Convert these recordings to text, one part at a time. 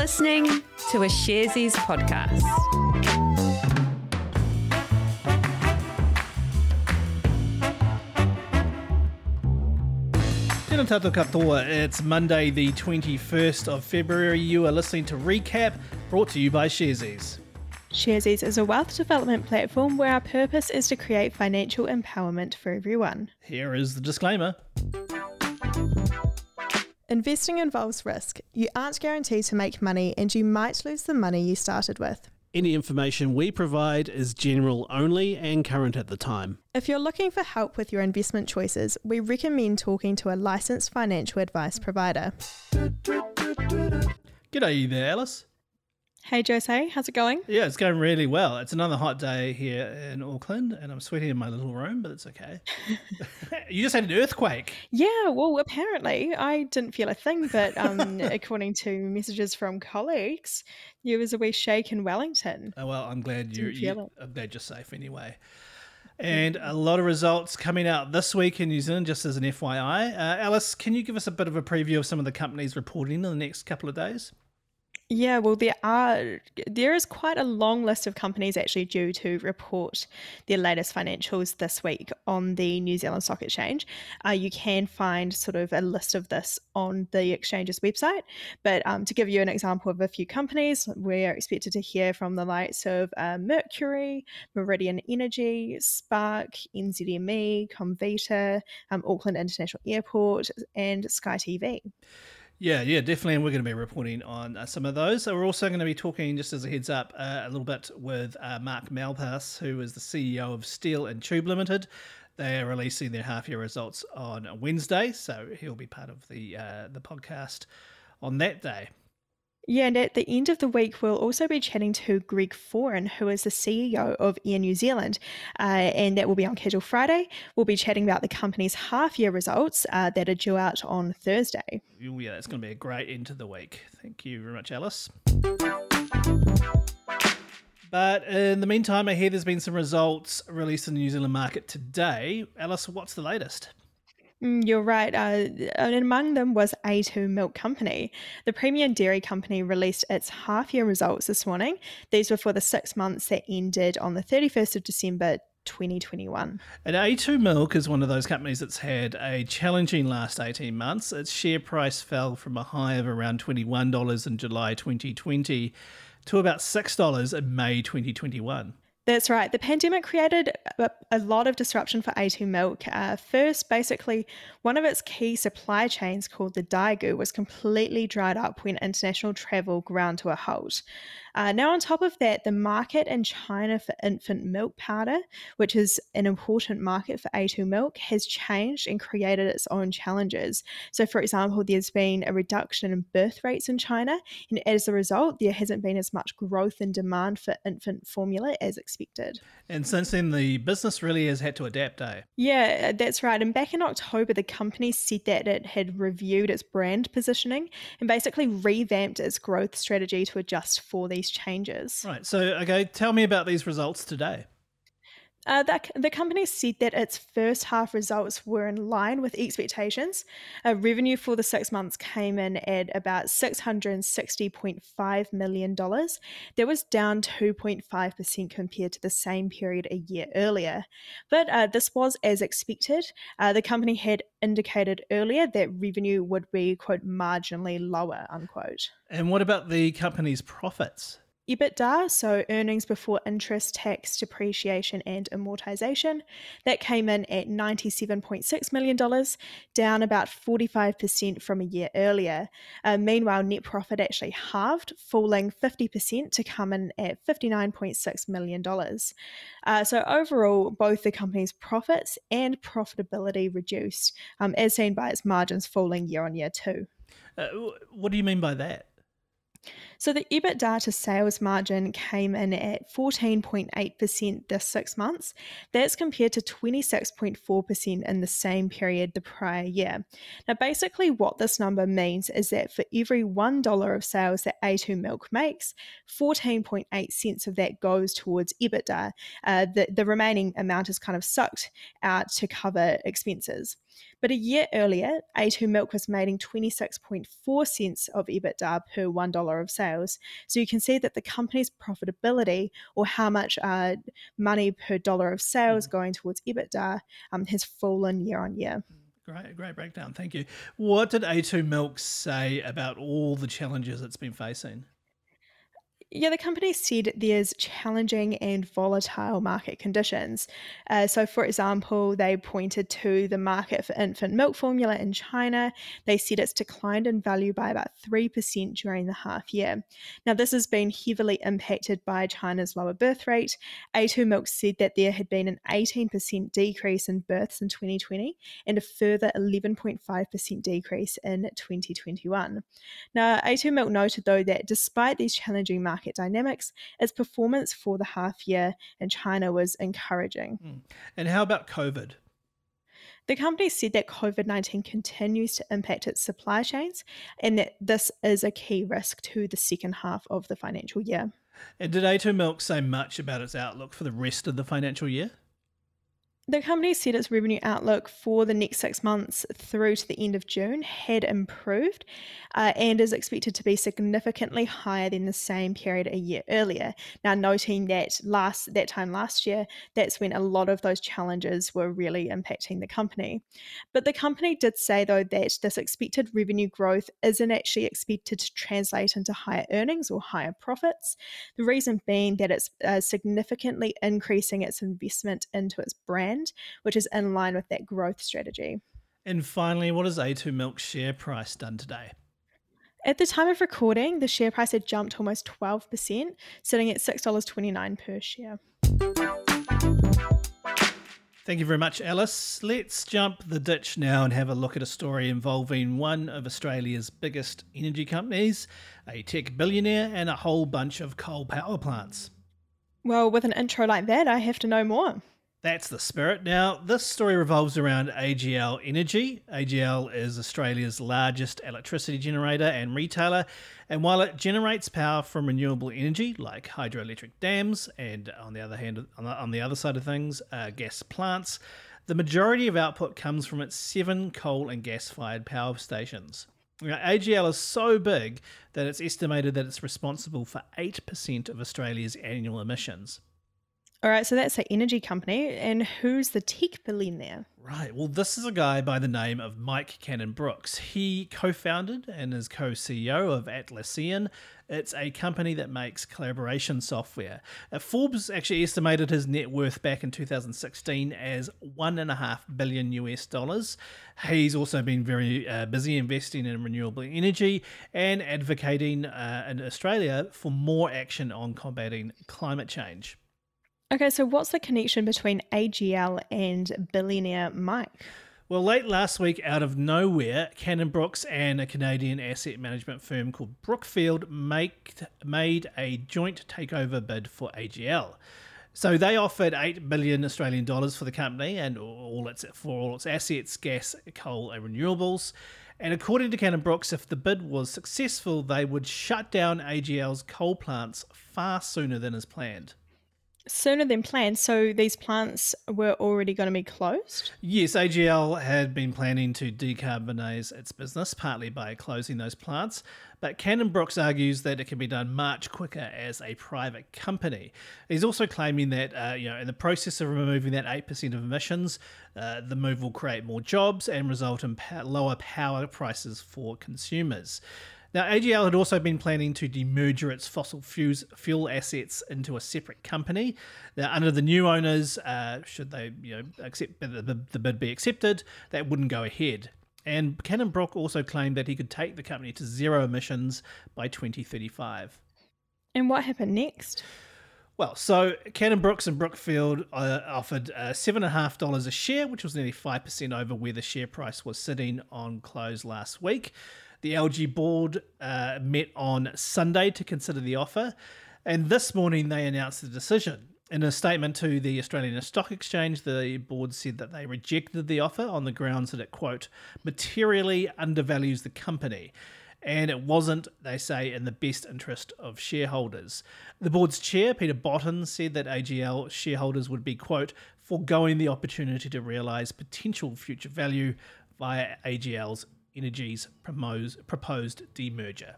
listening to a Sharesies podcast. Tēnā tātou katoa. It's Monday, the 21st of February. You are listening to Recap, brought to you by Sharesies. Sharesies is a wealth development platform where our purpose is to create financial empowerment for everyone. Here is the disclaimer. Investing involves risk. You aren't guaranteed to make money and you might lose the money you started with. Any information we provide is general only and current at the time. If you're looking for help with your investment choices, we recommend talking to a licensed financial advice provider. G'day there, Alice. Hey Jose, how's it going? Yeah, it's going really well. It's another hot day here in Auckland, and I'm sweating in my little room, but it's okay. you just had an earthquake. Yeah, well, apparently I didn't feel a thing, but um, according to messages from colleagues, there was a wee shake in Wellington. Oh, well, I'm glad you, you. I'm glad you're safe anyway. And a lot of results coming out this week in New Zealand, just as an FYI. Uh, Alice, can you give us a bit of a preview of some of the companies reporting in the next couple of days? Yeah, well, there are there is quite a long list of companies actually due to report their latest financials this week on the New Zealand Stock Exchange. Uh, you can find sort of a list of this on the exchange's website. But um, to give you an example of a few companies, we're expected to hear from the likes of uh, Mercury, Meridian Energy, Spark, NZME, Comvita, um, Auckland International Airport, and Sky TV. Yeah, yeah, definitely. And we're going to be reporting on uh, some of those. So we're also going to be talking, just as a heads up, uh, a little bit with uh, Mark Malpass, who is the CEO of Steel and Tube Limited. They are releasing their half year results on Wednesday, so he'll be part of the uh, the podcast on that day. Yeah, and at the end of the week, we'll also be chatting to Greg Foran, who is the CEO of Air New Zealand, uh, and that will be on Casual Friday. We'll be chatting about the company's half year results uh, that are due out on Thursday. Yeah, it's going to be a great end to the week. Thank you very much, Alice. But in the meantime, I hear there's been some results released in the New Zealand market today. Alice, what's the latest? Mm, You're right. Uh, and among them was A2 Milk Company. The premium dairy company released its half year results this morning. These were for the six months that ended on the 31st of December 2021. And A2 Milk is one of those companies that's had a challenging last 18 months. Its share price fell from a high of around $21 in July 2020 to about $6 in May 2021. That's right. The pandemic created a, lot of disruption for A2 Milk. Uh, first, basically, one of its key supply chains called the Daigou was completely dried up when international travel ground to a halt. Uh, now, on top of that, the market in China for infant milk powder, which is an important market for A2 Milk, has changed and created its own challenges. So, for example, there's been a reduction in birth rates in China, and as a result, there hasn't been as much growth in demand for infant formula as expected. And since then, the business really has had to adapt, eh? Yeah, that's right. And back in October, the company said that it had reviewed its brand positioning and basically revamped its growth strategy to adjust for these changes. Right. So, okay, tell me about these results today. Uh, that, the company said that its first half results were in line with expectations. Uh, revenue for the six months came in at about $660.5 million. That was down 2.5% compared to the same period a year earlier. But uh, this was as expected. Uh, the company had indicated earlier that revenue would be, quote, marginally lower, unquote. And what about the company's profits? EBITDA, so earnings before interest, tax, depreciation, and amortization, that came in at $97.6 million, down about 45% from a year earlier. Uh, meanwhile, net profit actually halved, falling 50% to come in at $59.6 million. Uh, so, overall, both the company's profits and profitability reduced, um, as seen by its margins falling year on year, too. Uh, what do you mean by that? So the EBITDA to sales margin came in at 14.8% this six months. That's compared to 26.4% in the same period the prior year. Now, basically, what this number means is that for every $1 of sales that A2 Milk makes, 14.8 cents of that goes towards EBITDA. Uh, the, the remaining amount is kind of sucked out to cover expenses. But a year earlier, A2 Milk was making 26.4 cents of EBITDA per $1 of sales. So you can see that the company's profitability, or how much uh, money per dollar of sales mm. going towards EBITDA, um, has fallen year on year. Great, great breakdown. Thank you. What did A2 Milk say about all the challenges it's been facing? Yeah, the company said there's challenging and volatile market conditions. Uh, so, for example, they pointed to the market for infant milk formula in China. They said it's declined in value by about 3% during the half year. Now, this has been heavily impacted by China's lower birth rate. A2 Milk said that there had been an 18% decrease in births in 2020 and a further 11.5% decrease in 2021. Now, A2 Milk noted, though, that despite these challenging market market dynamics, its performance for the half year in China was encouraging. Hmm. And how about COVID? The company said that COVID 19 continues to impact its supply chains and that this is a key risk to the second half of the financial year. And did A2 Milk say much about its outlook for the rest of the financial year? The company said its revenue outlook for the next six months through to the end of June had improved uh, and is expected to be significantly higher than the same period a year earlier. Now, noting that last that time last year, that's when a lot of those challenges were really impacting the company. But the company did say though that this expected revenue growth isn't actually expected to translate into higher earnings or higher profits. The reason being that it's uh, significantly increasing its investment into its brand which is in line with that growth strategy. And finally, what has A2 Milk's share price done today? At the time of recording, the share price had jumped almost 12%, sitting at $6.29 per share. Thank you very much, Alice. Let's jump the ditch now and have a look at a story involving one of Australia's biggest energy companies, a tech billionaire, and a whole bunch of coal power plants. Well, with an intro like that, I have to know more. That's the spirit. Now, this story revolves around AGL Energy. AGL is Australia's largest electricity generator and retailer, and while it generates power from renewable energy like hydroelectric dams, and on the other hand, on the, on the other side of things, uh, gas plants, the majority of output comes from its seven coal and gas-fired power stations. Now, AGL is so big that it's estimated that it's responsible for 8% of Australia's annual emissions. All right, so that's the energy company. And who's the tech billionaire? There? Right. Well, this is a guy by the name of Mike Cannon Brookes. He co founded and is co CEO of Atlassian. It's a company that makes collaboration software. Uh, Forbes actually estimated his net worth back in 2016 as one and a half billion US dollars. He's also been very uh, busy investing in renewable energy and advocating uh, in Australia for more action on combating climate change. Okay, so what's the connection between AGL and billionaire Mike? Well, late last week, out of nowhere, Cannon Brookes and a Canadian asset management firm called Brookfield make, made a joint takeover bid for AGL. So they offered eight billion Australian dollars for the company and all its for all its assets, gas, coal, and renewables. And according to Cannon Brookes, if the bid was successful, they would shut down AGL's coal plants far sooner than is planned sooner than planned. So these plants were already going to be closed? Yes, AGL had been planning to decarbonise its business, partly by closing those plants. But Cannon Brookes argues that it can be done much quicker as a private company. He's also claiming that, uh, you know, in the process of removing that 8% of emissions, uh, the move will create more jobs and result in pa- lower power prices for consumers. Now, AGL had also been planning to demerger its fossil fuel assets into a separate company. Now, under the new owners, uh, should they you know accept the, the bid be accepted, that wouldn't go ahead. And Cannon Brook also claimed that he could take the company to zero emissions by 2035. And what happened next? Well, so Cannon Brookes and Brookfield uh, offered uh, $7.5 a share, which was nearly 5% over where the share price was sitting on close last week. The LG board uh, met on Sunday to consider the offer, and this morning they announced the decision. In a statement to the Australian Stock Exchange, the board said that they rejected the offer on the grounds that it, quote, materially undervalues the company and it wasn't, they say, in the best interest of shareholders. The board's chair, Peter Botten, said that AGL shareholders would be, quote, foregoing the opportunity to realise potential future value via AGL's Energy's proposed demerger.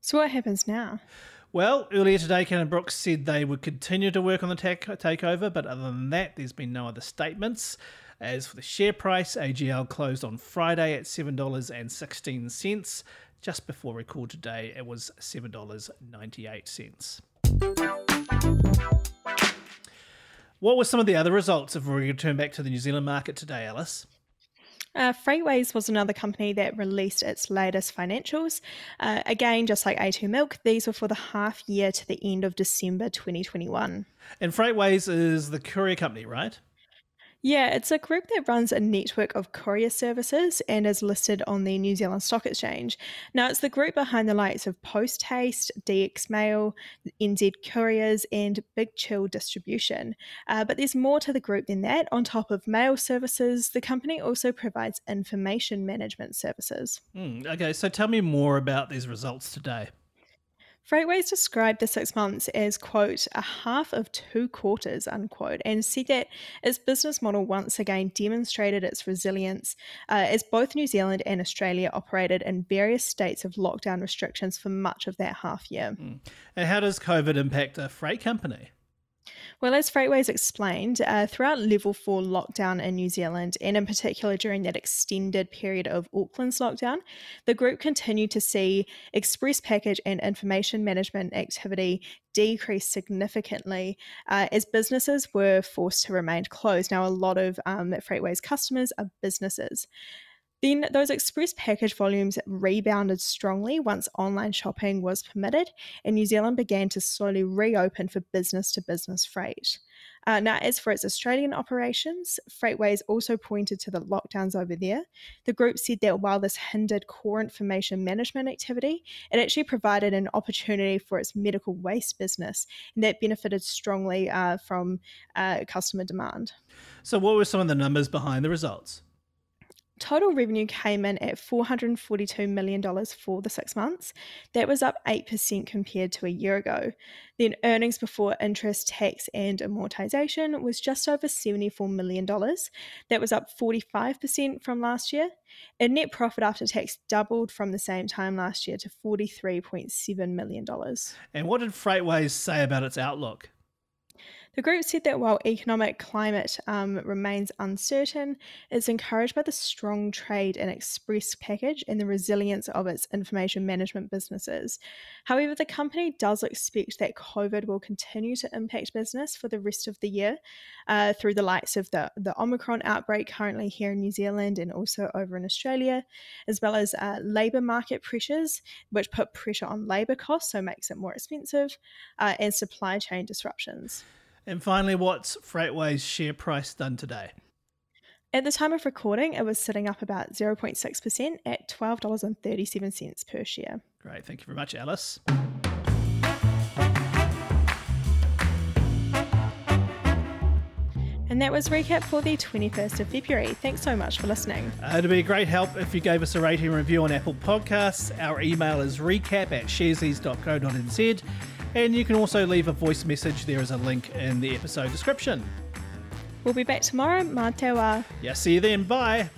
So, what happens now? Well, earlier today, Cannon Brookes said they would continue to work on the take- takeover, but other than that, there's been no other statements. As for the share price, AGL closed on Friday at $7.16. Just before record today, it was $7.98. What were some of the other results if we return back to the New Zealand market today, Alice? Uh, Freightways was another company that released its latest financials. Uh, again, just like A2 Milk, these were for the half year to the end of December 2021. And Freightways is the courier company, right? Yeah, it's a group that runs a network of courier services and is listed on the New Zealand Stock Exchange. Now, it's the group behind the likes of Post Haste, DX Mail, NZ Couriers, and Big Chill Distribution. Uh, but there's more to the group than that. On top of mail services, the company also provides information management services. Mm, okay, so tell me more about these results today. Freightways described the six months as, quote, a half of two quarters, unquote, and said that its business model once again demonstrated its resilience uh, as both New Zealand and Australia operated in various states of lockdown restrictions for much of that half year. Mm. And how does COVID impact a freight company? Well, as Freightways explained, uh, throughout level four lockdown in New Zealand, and in particular during that extended period of Auckland's lockdown, the group continued to see express package and information management activity decrease significantly uh, as businesses were forced to remain closed. Now, a lot of um, Freightways customers are businesses. Then those express package volumes rebounded strongly once online shopping was permitted, and New Zealand began to slowly reopen for business to business freight. Uh, now, as for its Australian operations, Freightways also pointed to the lockdowns over there. The group said that while this hindered core information management activity, it actually provided an opportunity for its medical waste business, and that benefited strongly uh, from uh, customer demand. So, what were some of the numbers behind the results? Total revenue came in at $442 million for the six months. That was up 8% compared to a year ago. Then earnings before interest, tax, and amortization was just over $74 million. That was up 45% from last year. And net profit after tax doubled from the same time last year to $43.7 million. And what did Freightways say about its outlook? The group said that while economic climate um, remains uncertain, it's encouraged by the strong trade and express package and the resilience of its information management businesses. However, the company does expect that COVID will continue to impact business for the rest of the year uh, through the likes of the, the Omicron outbreak currently here in New Zealand and also over in Australia, as well as uh, labour market pressures, which put pressure on labour costs, so makes it more expensive, uh, and supply chain disruptions. And finally, what's Freightways share price done today? At the time of recording, it was sitting up about 0.6% at $12.37 per share. Great. Thank you very much, Alice. And that was recap for the 21st of February. Thanks so much for listening. Uh, it'd be a great help if you gave us a rating and review on Apple Podcasts. Our email is recap at sharesies.co.nz. And you can also leave a voice message. There is a link in the episode description. We'll be back tomorrow. Mā te wā. Yeah, see you then. Bye.